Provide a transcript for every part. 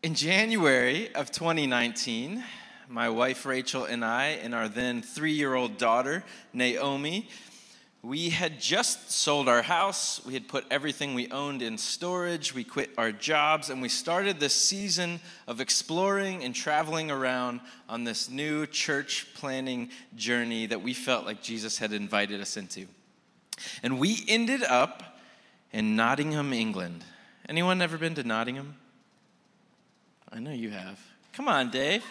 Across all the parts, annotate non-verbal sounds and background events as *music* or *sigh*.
In January of 2019, my wife Rachel and I, and our then three year old daughter, Naomi, we had just sold our house. We had put everything we owned in storage. We quit our jobs, and we started this season of exploring and traveling around on this new church planning journey that we felt like Jesus had invited us into. And we ended up in Nottingham, England. Anyone ever been to Nottingham? I know you have. Come on, Dave.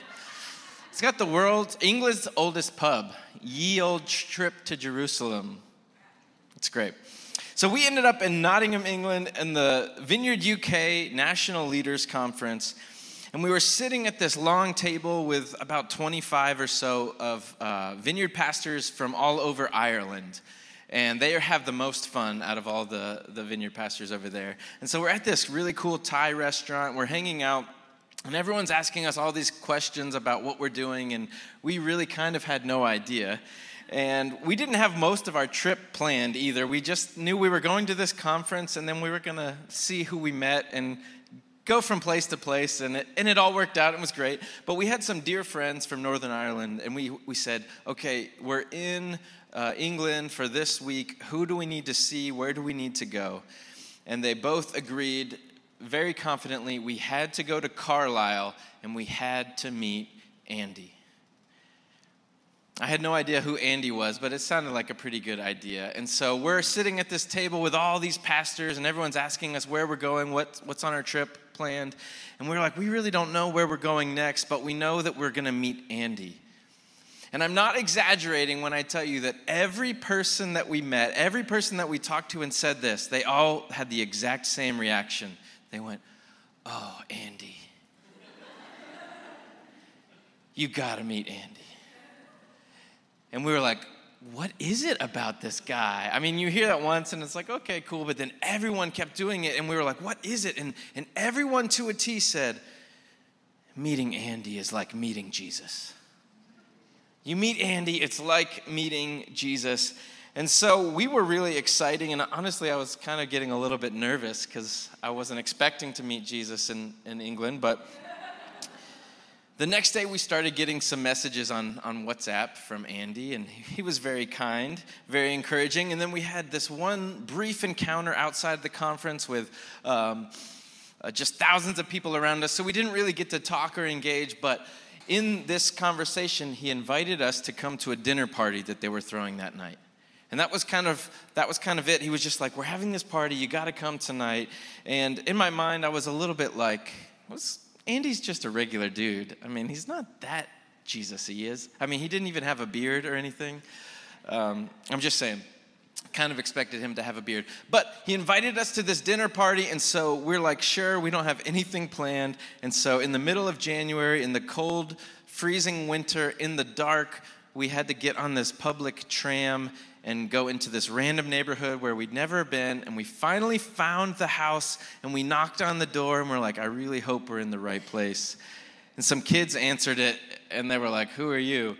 It's got the world's England's oldest pub, Ye Olde Trip to Jerusalem. It's great. So we ended up in Nottingham, England, in the Vineyard UK National Leaders Conference, and we were sitting at this long table with about 25 or so of uh, vineyard pastors from all over Ireland. And they have the most fun out of all the, the vineyard pastors over there. And so we're at this really cool Thai restaurant. We're hanging out and everyone's asking us all these questions about what we're doing, and we really kind of had no idea. And we didn't have most of our trip planned either. We just knew we were going to this conference, and then we were going to see who we met and go from place to place. And it, and it all worked out. It was great. But we had some dear friends from Northern Ireland, and we, we said, okay, we're in uh, England for this week. Who do we need to see? Where do we need to go? And they both agreed very confidently we had to go to Carlisle and we had to meet Andy. I had no idea who Andy was, but it sounded like a pretty good idea. And so we're sitting at this table with all these pastors, and everyone's asking us where we're going, what, what's on our trip planned. And we're like, we really don't know where we're going next, but we know that we're going to meet Andy. And I'm not exaggerating when I tell you that every person that we met, every person that we talked to and said this, they all had the exact same reaction. They went, Oh, Andy. you got to meet Andy. And we were like, what is it about this guy? I mean, you hear that once and it's like, okay, cool. But then everyone kept doing it and we were like, what is it? And, and everyone to a T said, meeting Andy is like meeting Jesus. You meet Andy, it's like meeting Jesus. And so we were really exciting, and honestly, I was kind of getting a little bit nervous because I wasn't expecting to meet Jesus in, in England. But the next day, we started getting some messages on, on WhatsApp from Andy, and he was very kind, very encouraging. And then we had this one brief encounter outside the conference with um, uh, just thousands of people around us. So we didn't really get to talk or engage, but in this conversation, he invited us to come to a dinner party that they were throwing that night. And that was kind of that was kind of it. He was just like, "We're having this party. You got to come tonight." And in my mind, I was a little bit like, "Was Andy's just a regular dude? I mean, he's not that Jesus. He is. I mean, he didn't even have a beard or anything. Um, I'm just saying." Kind of expected him to have a beard. But he invited us to this dinner party, and so we're like, sure, we don't have anything planned. And so, in the middle of January, in the cold, freezing winter, in the dark, we had to get on this public tram and go into this random neighborhood where we'd never been. And we finally found the house and we knocked on the door and we're like, I really hope we're in the right place. And some kids answered it and they were like, Who are you?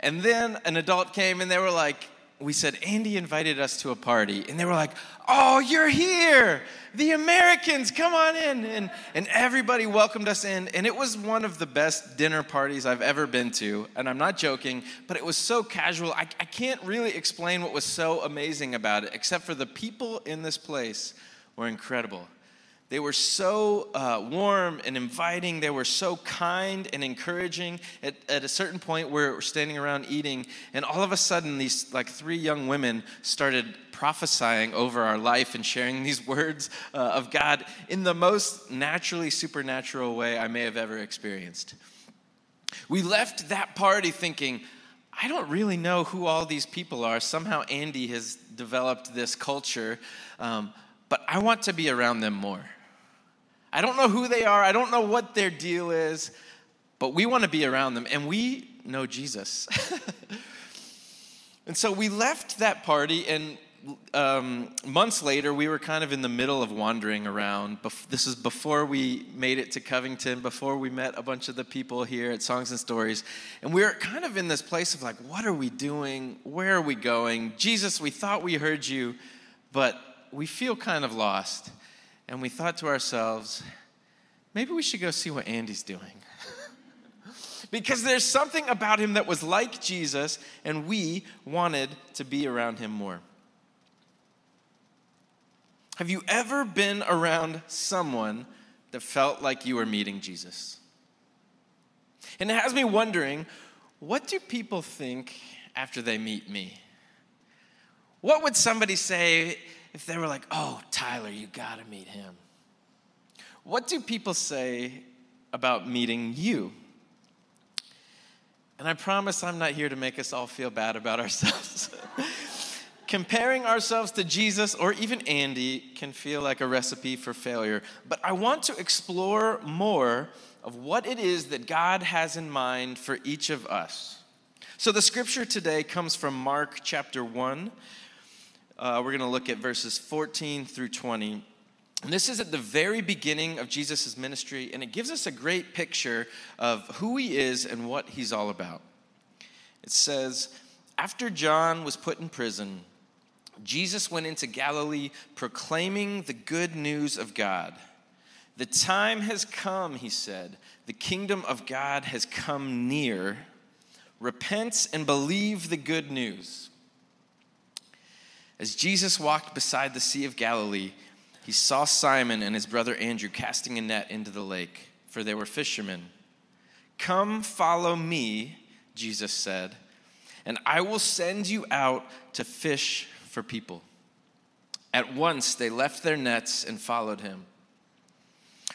And then an adult came and they were like, we said, Andy invited us to a party. And they were like, Oh, you're here. The Americans, come on in. And, and everybody welcomed us in. And it was one of the best dinner parties I've ever been to. And I'm not joking, but it was so casual. I, I can't really explain what was so amazing about it, except for the people in this place were incredible. They were so uh, warm and inviting. They were so kind and encouraging. At, at a certain point, we're standing around eating, and all of a sudden, these like three young women started prophesying over our life and sharing these *laughs* words uh, of God in the most naturally supernatural way I may have ever experienced. We left that party thinking, I don't really know who all these people are. Somehow, Andy has developed this culture, um, but I want to be around them more. I don't know who they are, I don't know what their deal is, but we want to be around them, and we know Jesus. *laughs* and so we left that party, and um, months later, we were kind of in the middle of wandering around. This is before we made it to Covington, before we met a bunch of the people here at Songs and Stories. And we were kind of in this place of like, what are we doing? Where are we going? Jesus, we thought we heard you, but we feel kind of lost. And we thought to ourselves, maybe we should go see what Andy's doing. *laughs* because there's something about him that was like Jesus, and we wanted to be around him more. Have you ever been around someone that felt like you were meeting Jesus? And it has me wondering what do people think after they meet me? What would somebody say if they were like, oh, Tyler, you gotta meet him? What do people say about meeting you? And I promise I'm not here to make us all feel bad about *laughs* ourselves. Comparing ourselves to Jesus or even Andy can feel like a recipe for failure, but I want to explore more of what it is that God has in mind for each of us. So the scripture today comes from Mark chapter 1. Uh, we're going to look at verses 14 through 20. And this is at the very beginning of Jesus' ministry, and it gives us a great picture of who he is and what he's all about. It says, After John was put in prison, Jesus went into Galilee proclaiming the good news of God. The time has come, he said. The kingdom of God has come near. Repent and believe the good news. As Jesus walked beside the Sea of Galilee, he saw Simon and his brother Andrew casting a net into the lake, for they were fishermen. Come, follow me, Jesus said, and I will send you out to fish for people. At once they left their nets and followed him.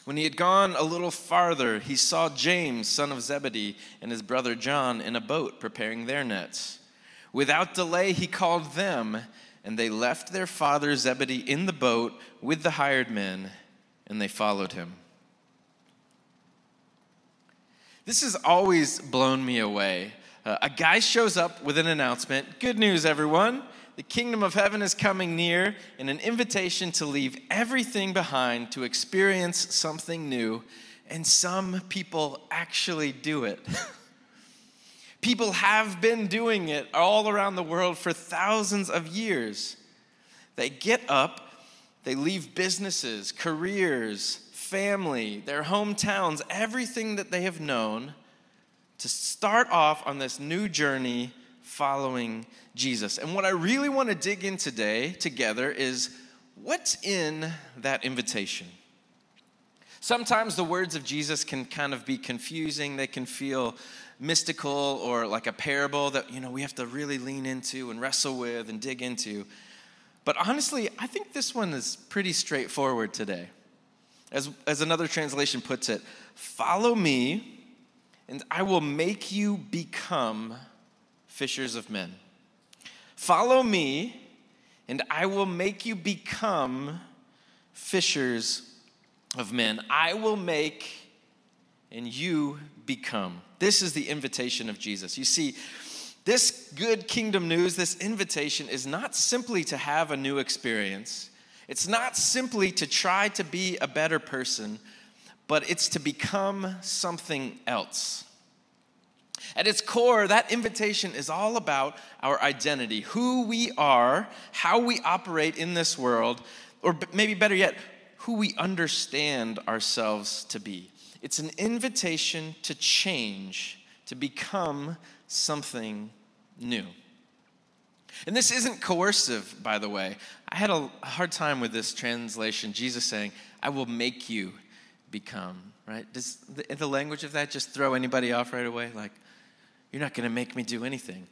When he had gone a little farther, he saw James, son of Zebedee, and his brother John in a boat preparing their nets. Without delay, he called them, and they left their father Zebedee in the boat with the hired men, and they followed him. This has always blown me away. Uh, a guy shows up with an announcement Good news, everyone the kingdom of heaven is coming near, and an invitation to leave everything behind to experience something new. And some people actually do it. *laughs* people have been doing it all around the world for thousands of years. They get up, they leave businesses, careers, family, their hometowns, everything that they have known to start off on this new journey following Jesus. And what I really want to dig in today together is what's in that invitation? Sometimes the words of Jesus can kind of be confusing, they can feel mystical or like a parable that you know we have to really lean into and wrestle with and dig into. But honestly, I think this one is pretty straightforward today. As, as another translation puts it, follow me, and I will make you become fishers of men. Follow me, and I will make you become fishers of men. I will make, and you become. This is the invitation of Jesus. You see, this good kingdom news, this invitation, is not simply to have a new experience. It's not simply to try to be a better person, but it's to become something else. At its core, that invitation is all about our identity, who we are, how we operate in this world, or maybe better yet, who we understand ourselves to be. It's an invitation to change, to become something new. And this isn't coercive, by the way. I had a hard time with this translation, Jesus saying, I will make you become, right? Does the, the language of that just throw anybody off right away? Like, you're not going to make me do anything.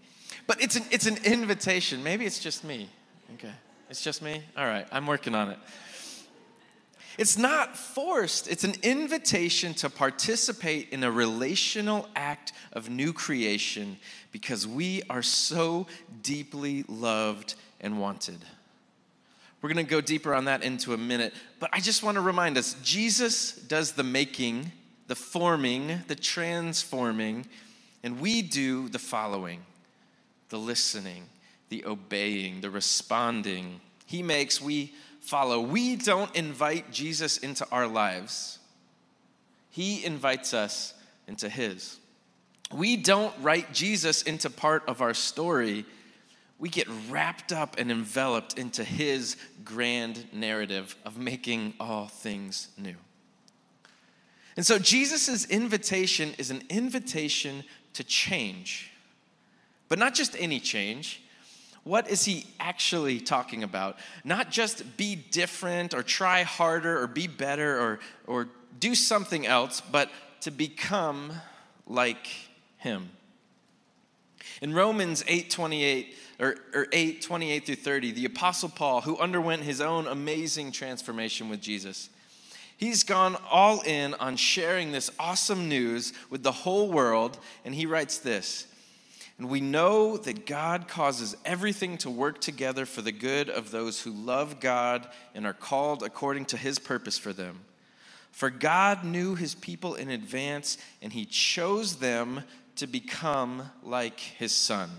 But it's an, it's an invitation. Maybe it's just me. Okay. It's just me? All right. I'm working on it. It's not forced, it's an invitation to participate in a relational act of new creation because we are so deeply loved and wanted. We're going to go deeper on that into a minute, but I just want to remind us Jesus does the making, the forming, the transforming and we do the following the listening, the obeying, the responding. He makes, we follow. We don't invite Jesus into our lives, He invites us into His. We don't write Jesus into part of our story. We get wrapped up and enveloped into his grand narrative of making all things new. And so Jesus' invitation is an invitation to change, but not just any change. What is he actually talking about? Not just be different or try harder or be better or, or do something else, but to become like him. In Romans 8 28, or, or 8 28 through 30, the Apostle Paul, who underwent his own amazing transformation with Jesus, he's gone all in on sharing this awesome news with the whole world, and he writes this. And we know that God causes everything to work together for the good of those who love God and are called according to his purpose for them. For God knew his people in advance, and he chose them to become like his son.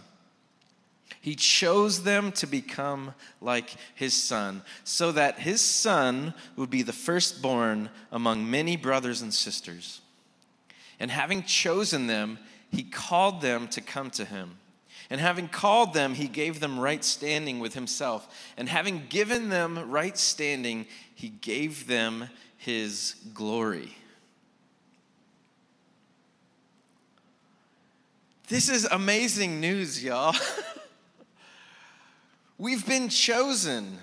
He chose them to become like his son, so that his son would be the firstborn among many brothers and sisters. And having chosen them, he called them to come to him. And having called them, he gave them right standing with himself. And having given them right standing, he gave them his glory. This is amazing news, y'all. *laughs* We've been chosen.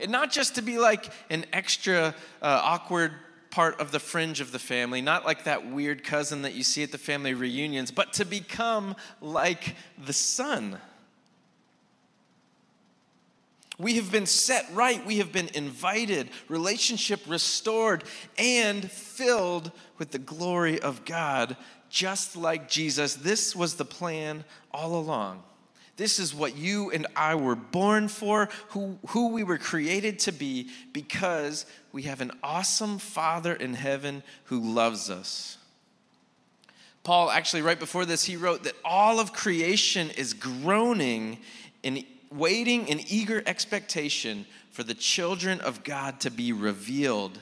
And not just to be like an extra uh, awkward part of the fringe of the family, not like that weird cousin that you see at the family reunions, but to become like the son. We have been set right. We have been invited, relationship restored, and filled with the glory of God, just like Jesus. This was the plan all along. This is what you and I were born for, who, who we were created to be, because we have an awesome Father in heaven who loves us. Paul, actually, right before this, he wrote that all of creation is groaning in waiting in eager expectation for the children of God to be revealed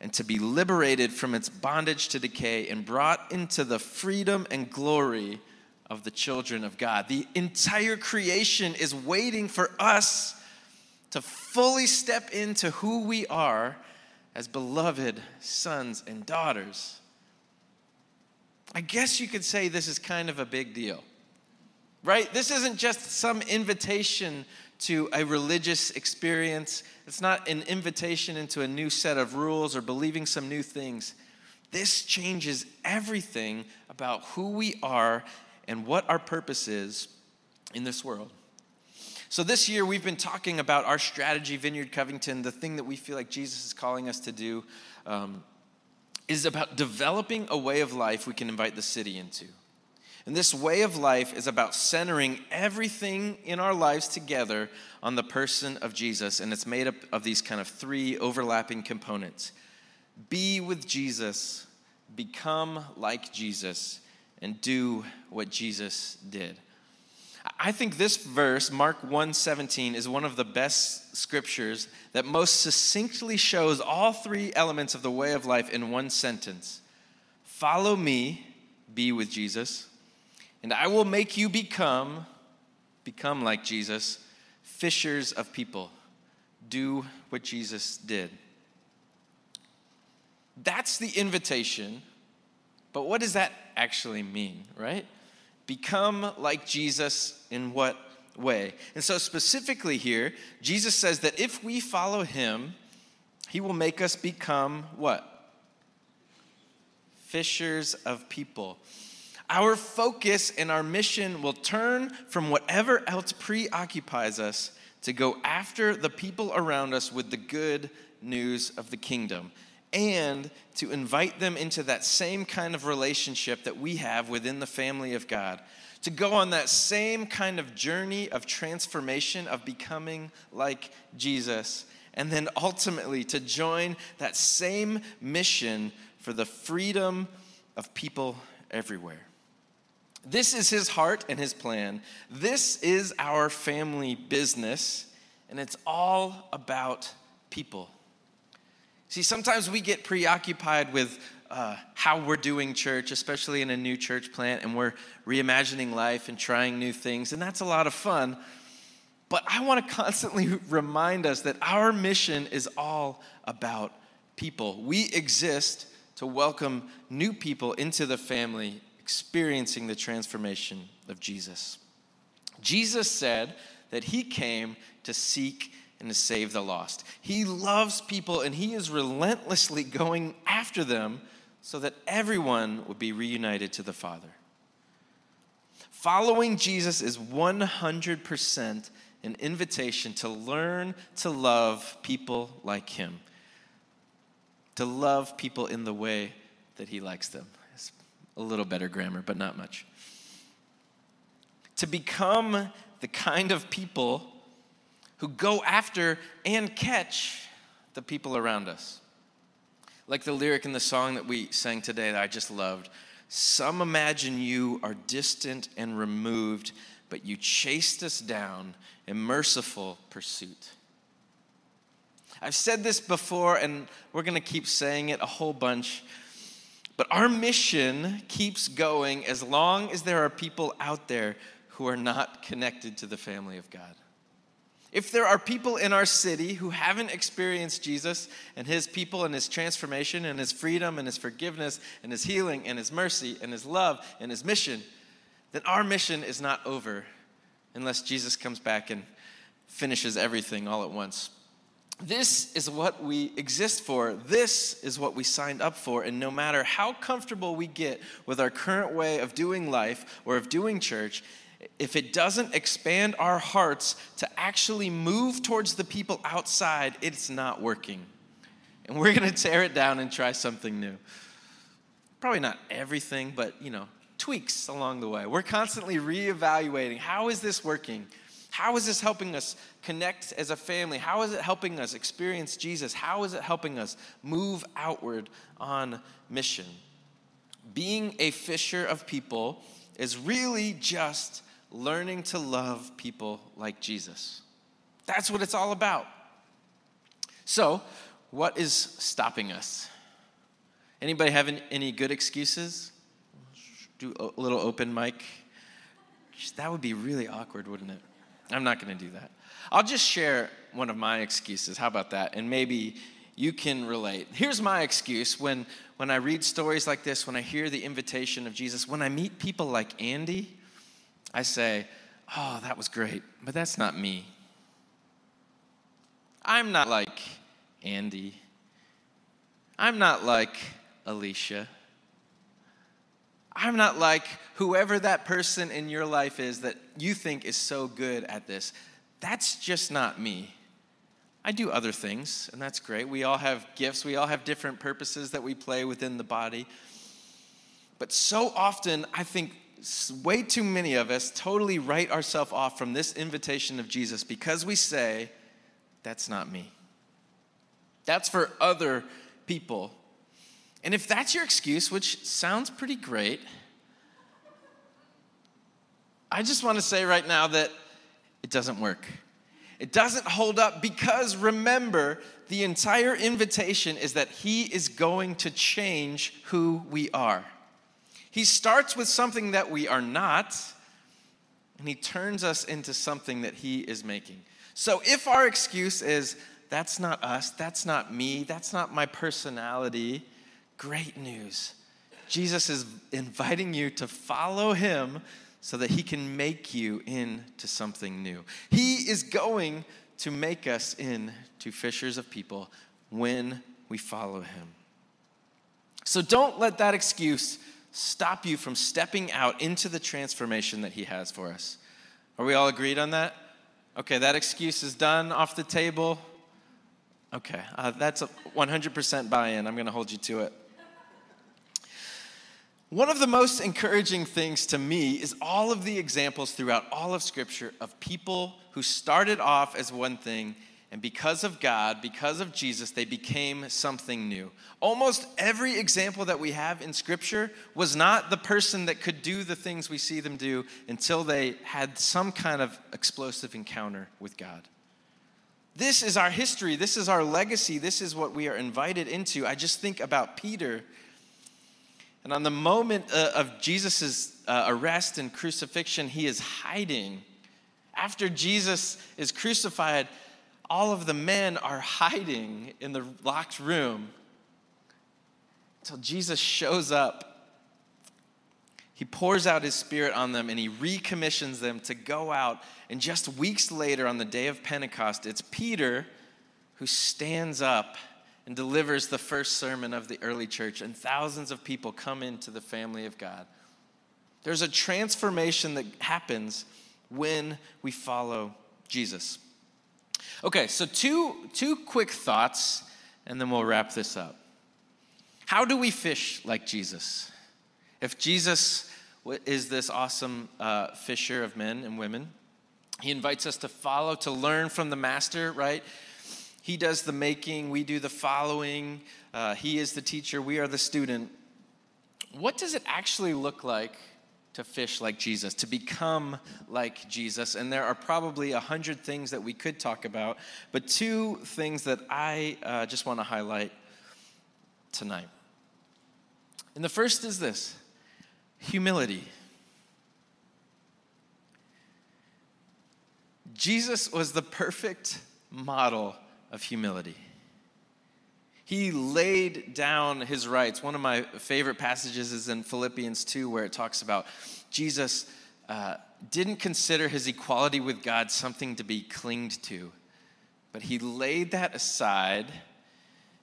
and to be liberated from its bondage to decay and brought into the freedom and glory of the children of God. The entire creation is waiting for us to fully step into who we are as beloved sons and daughters. I guess you could say this is kind of a big deal right? This isn't just some invitation to a religious experience. It's not an invitation into a new set of rules or believing some new things. This changes everything about who we are and what our purpose is in this world. So, this year we've been talking about our strategy, Vineyard Covington, the thing that we feel like Jesus is calling us to do. Um, is about developing a way of life we can invite the city into. And this way of life is about centering everything in our lives together on the person of Jesus. And it's made up of these kind of three overlapping components be with Jesus, become like Jesus, and do what Jesus did. I think this verse, Mark 1:17, is one of the best scriptures that most succinctly shows all three elements of the way of life in one sentence. Follow me, be with Jesus and I will make you become, become like Jesus, fishers of people. Do what Jesus did. That's the invitation. But what does that actually mean, right? Become like Jesus in what way? And so, specifically here, Jesus says that if we follow him, he will make us become what? Fishers of people. Our focus and our mission will turn from whatever else preoccupies us to go after the people around us with the good news of the kingdom and to invite them into that same kind of relationship that we have within the family of God. To go on that same kind of journey of transformation, of becoming like Jesus, and then ultimately to join that same mission for the freedom of people everywhere. This is his heart and his plan. This is our family business, and it's all about people. See, sometimes we get preoccupied with uh, how we're doing church, especially in a new church plant, and we're reimagining life and trying new things, and that's a lot of fun. But I want to constantly *laughs* remind us that our mission is all about people. We exist to welcome new people into the family, experiencing the transformation of Jesus. Jesus said that he came to seek and to save the lost. He loves people and he is relentlessly going after them so that everyone would be reunited to the Father. Following Jesus is 100% an invitation to learn to love people like him, to love people in the way that he likes them. It's a little better grammar, but not much. To become the kind of people who go after and catch the people around us. Like the lyric in the song that we sang today that I just loved. Some imagine you are distant and removed, but you chased us down in merciful pursuit. I've said this before, and we're going to keep saying it a whole bunch. But our mission keeps going as long as there are people out there who are not connected to the family of God. If there are people in our city who haven't experienced Jesus and his people and his transformation and his freedom and his forgiveness and his healing and his mercy and his love and his mission, then our mission is not over unless Jesus comes back and finishes everything all at once. This is what we exist for. This is what we signed up for. And no matter how comfortable we get with our current way of doing life or of doing church, if it doesn't expand our hearts to actually move towards the people outside, it's not working. And we're going to tear it down and try something new. Probably not everything, but you know, tweaks along the way. We're constantly reevaluating how is this working? How is this helping us connect as a family? How is it helping us experience Jesus? How is it helping us move outward on mission? Being a fisher of people is really just learning to love people like Jesus. That's what it's all about. So, what is stopping us? Anybody have any good excuses? Do a little open mic. That would be really awkward, wouldn't it? I'm not going to do that. I'll just share one of my excuses. How about that? And maybe you can relate. Here's my excuse when, when I read stories like this, when I hear the invitation of Jesus, when I meet people like Andy, I say, Oh, that was great, but that's not me. I'm not like Andy. I'm not like Alicia. I'm not like whoever that person in your life is that you think is so good at this. That's just not me. I do other things, and that's great. We all have gifts, we all have different purposes that we play within the body. But so often, I think way too many of us totally write ourselves off from this invitation of Jesus because we say, That's not me. That's for other people. And if that's your excuse, which sounds pretty great, I just want to say right now that it doesn't work. It doesn't hold up because remember, the entire invitation is that He is going to change who we are. He starts with something that we are not, and he turns us into something that he is making. So if our excuse is, that's not us, that's not me, that's not my personality, great news. Jesus is inviting you to follow him so that he can make you into something new. He is going to make us into fishers of people when we follow him. So don't let that excuse stop you from stepping out into the transformation that He has for us. Are we all agreed on that? Okay, that excuse is done off the table. Okay, uh, that's a 100% buy in. I'm going to hold you to it. One of the most encouraging things to me is all of the examples throughout all of Scripture of people who started off as one thing and because of God, because of Jesus, they became something new. Almost every example that we have in Scripture was not the person that could do the things we see them do until they had some kind of explosive encounter with God. This is our history. This is our legacy. This is what we are invited into. I just think about Peter. And on the moment uh, of Jesus' uh, arrest and crucifixion, he is hiding. After Jesus is crucified, all of the men are hiding in the locked room. until Jesus shows up. He pours out his spirit on them and he recommissions them to go out. And just weeks later, on the day of Pentecost, it's Peter who stands up and delivers the first sermon of the early church, and thousands of people come into the family of God. There's a transformation that happens when we follow Jesus. Okay, so two, two quick thoughts, and then we'll wrap this up. How do we fish like Jesus? If Jesus is this awesome uh, fisher of men and women, he invites us to follow, to learn from the master, right? He does the making, we do the following. Uh, he is the teacher, we are the student. What does it actually look like to fish like Jesus, to become like Jesus. And there are probably a hundred things that we could talk about, but two things that I uh, just want to highlight tonight. And the first is this humility. Jesus was the perfect model of humility. He laid down his rights. One of my favorite passages is in Philippians 2, where it talks about Jesus uh, didn't consider his equality with God something to be clinged to, but he laid that aside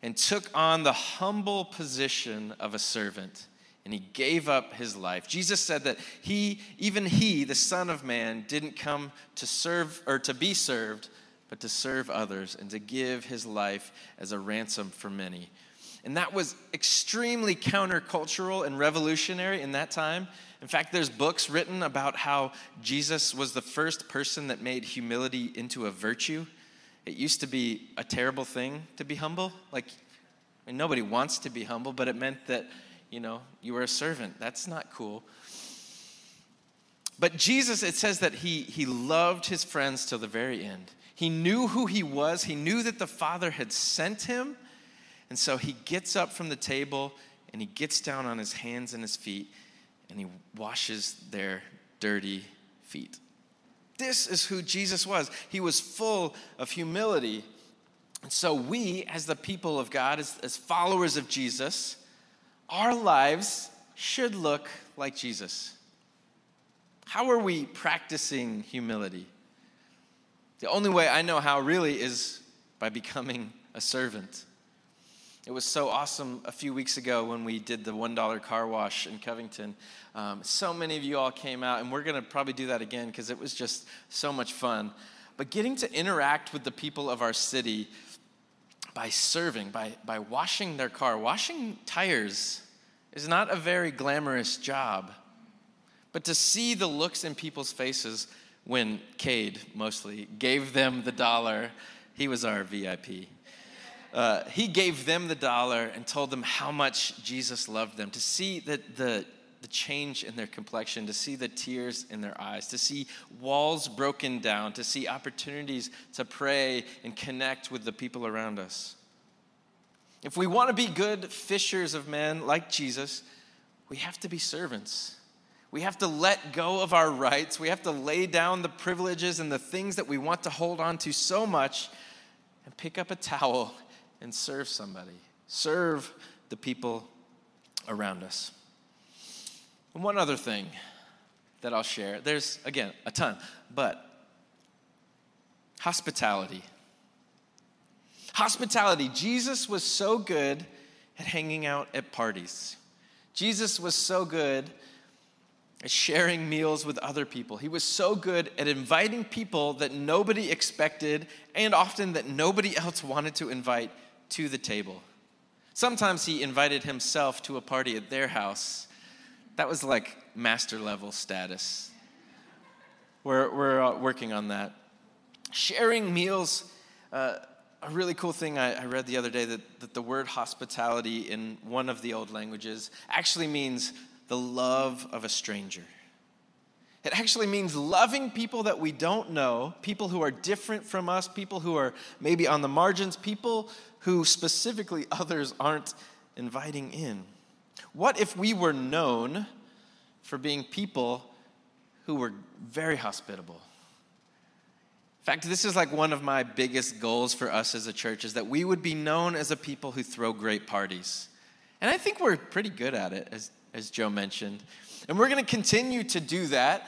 and took on the humble position of a servant and he gave up his life. Jesus said that he, even he, the Son of Man, didn't come to serve or to be served, but to serve others and to give his life as a ransom for many. And that was extremely countercultural and revolutionary in that time. In fact, there's books written about how Jesus was the first person that made humility into a virtue. It used to be a terrible thing to be humble. Like, I mean, nobody wants to be humble, but it meant that, you know, you were a servant. That's not cool. But Jesus, it says that he, he loved his friends till the very end. He knew who he was, he knew that the Father had sent him. And so he gets up from the table and he gets down on his hands and his feet and he washes their dirty feet. This is who Jesus was. He was full of humility. And so, we, as the people of God, as, as followers of Jesus, our lives should look like Jesus. How are we practicing humility? The only way I know how really is by becoming a servant. It was so awesome a few weeks ago when we did the $1 car wash in Covington. Um, so many of you all came out, and we're going to probably do that again because it was just so much fun. But getting to interact with the people of our city by serving, by, by washing their car, washing tires is not a very glamorous job. But to see the looks in people's faces when Cade mostly gave them the dollar. He was our VIP. Uh, he gave them the dollar and told them how much Jesus loved them. To see that the, the change in their complexion, to see the tears in their eyes, to see walls broken down, to see opportunities to pray and connect with the people around us. If we want to be good fishers of men like Jesus, we have to be servants. We have to let go of our rights. We have to lay down the privileges and the things that we want to hold on to so much and pick up a towel and serve somebody. Serve the people around us. And one other thing that I'll share there's, again, a ton, but hospitality. Hospitality. Jesus was so good at hanging out at parties. Jesus was so good sharing meals with other people. He was so good at inviting people that nobody expected and often that nobody *laughs* else wanted to invite to the table. Sometimes he invited himself to a party at their house. That was like master level status. We're, we're uh, working on that. Sharing meals, uh, a really cool thing I, I read the other day that, that the word hospitality in one of the old languages actually means the love of a stranger. It actually means loving people that we don't know, people who are different from us, people who are maybe on the margins, people who specifically *laughs* others aren't inviting in. What if we were known for being people who were very hospitable? In fact, this is like one of my biggest goals for us as a church is that we would be known as a people who throw great parties And I think we're pretty good at it, as, as Joe mentioned. And we're going to continue to do that.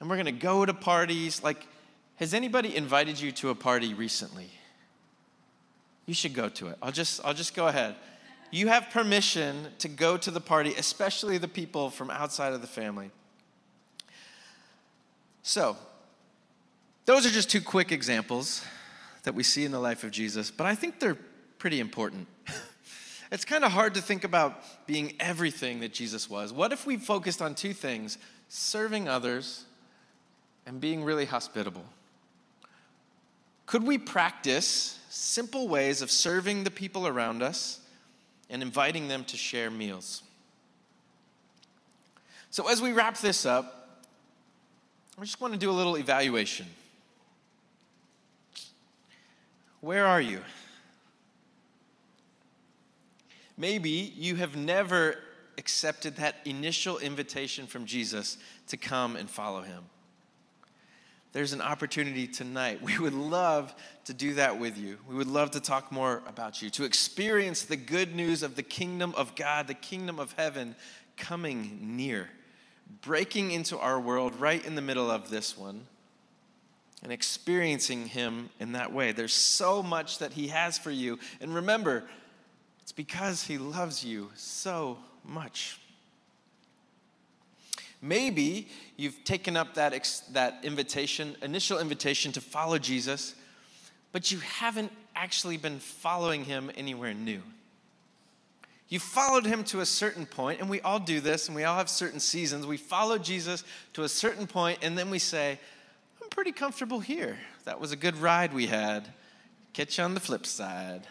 And we're going to go to parties. Like, has anybody invited you to a party recently? You should go to it. I'll just, I'll just go ahead. You have permission to go to the party, especially the people from outside of the family. So, those are just two quick examples that we see in the life of Jesus, but I think they're pretty important. *laughs* it's kind of hard to think about being everything that Jesus was. What if we focused on two things serving others and being really hospitable? Could we practice simple ways of serving the people around us and inviting them to share meals? So, as we wrap this up, I just want to do a little evaluation. Where are you? Maybe you have never accepted that initial invitation from Jesus to come and follow him. There's an opportunity tonight. *laughs* We would love to do that with you. We would love to talk more about you, to experience the good news of the kingdom of God, the kingdom of heaven coming near, breaking into our world right in the middle of this one, and experiencing Him in that way. There's so much that He has for you. And remember, it's because He loves you so much. Maybe you've taken up that, ex- that invitation, initial invitation to follow Jesus, but you haven't actually been following him anywhere new. You followed him to a certain point, and we all do this, and we all have certain seasons. We follow Jesus to a certain point, and then we say, I'm pretty comfortable here. That was a good ride we had. Catch you on the flip side.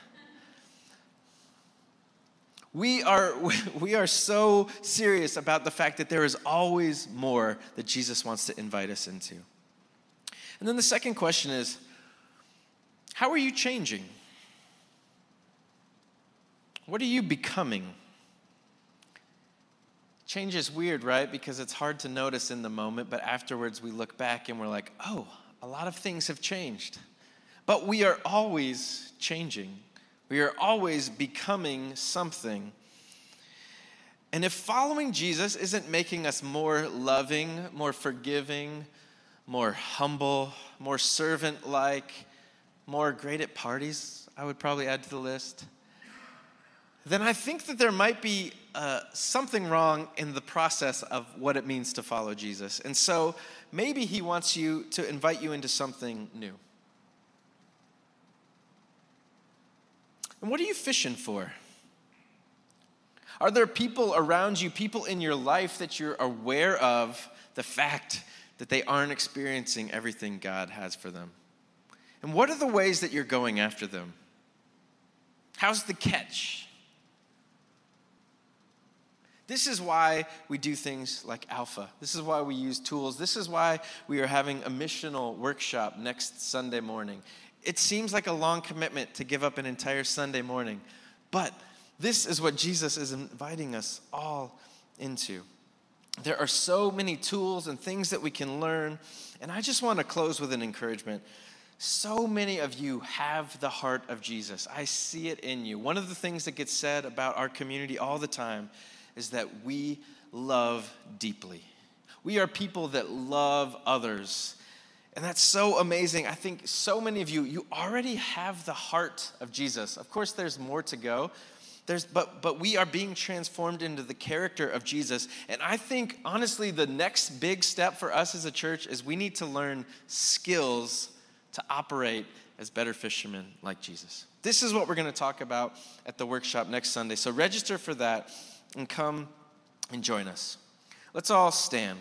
We are, *laughs* we are so serious about the fact that there is always more that Jesus wants to invite us into. And then the second question is how are you changing? What are you becoming? Change is weird, right? Because it's hard to notice in the moment, but afterwards we look back and we're like, oh, a lot of things have changed. But we are always changing. We are always becoming something. And if following Jesus isn't making us more loving, more forgiving, more humble, more servant like, more great at parties, I would probably add to the list, then I think that there might be uh, something wrong in the process of what it means to follow Jesus. And so maybe he wants you to invite you into something new. And what are you fishing for? Are there people around you, people in your life that you're aware of the fact that they aren't experiencing everything God has for them? And what are the ways that you're going after them? How's the catch? This is why we do things like Alpha. This is why we use tools. This is why we are having a missional workshop next Sunday morning. It seems like a long commitment to give up an entire Sunday morning, but this is what Jesus is inviting us all into. There are so many tools and things that we can learn, and I just want to close with an encouragement. So many of you have the heart of Jesus. I see it in you. One of the things that gets said about our community all the time is that we love deeply. We are people that love others and that's so amazing. I think so many of you, you already have the heart of Jesus. Of course, there's more to go. There's, but, but we are being transformed into the character of Jesus. And I think, honestly, the next big step for us as a church is we need to learn skills to operate as better fishermen like Jesus. This is what we're going to talk about at the workshop next Sunday. So register for that and come and join us. Let's all stand.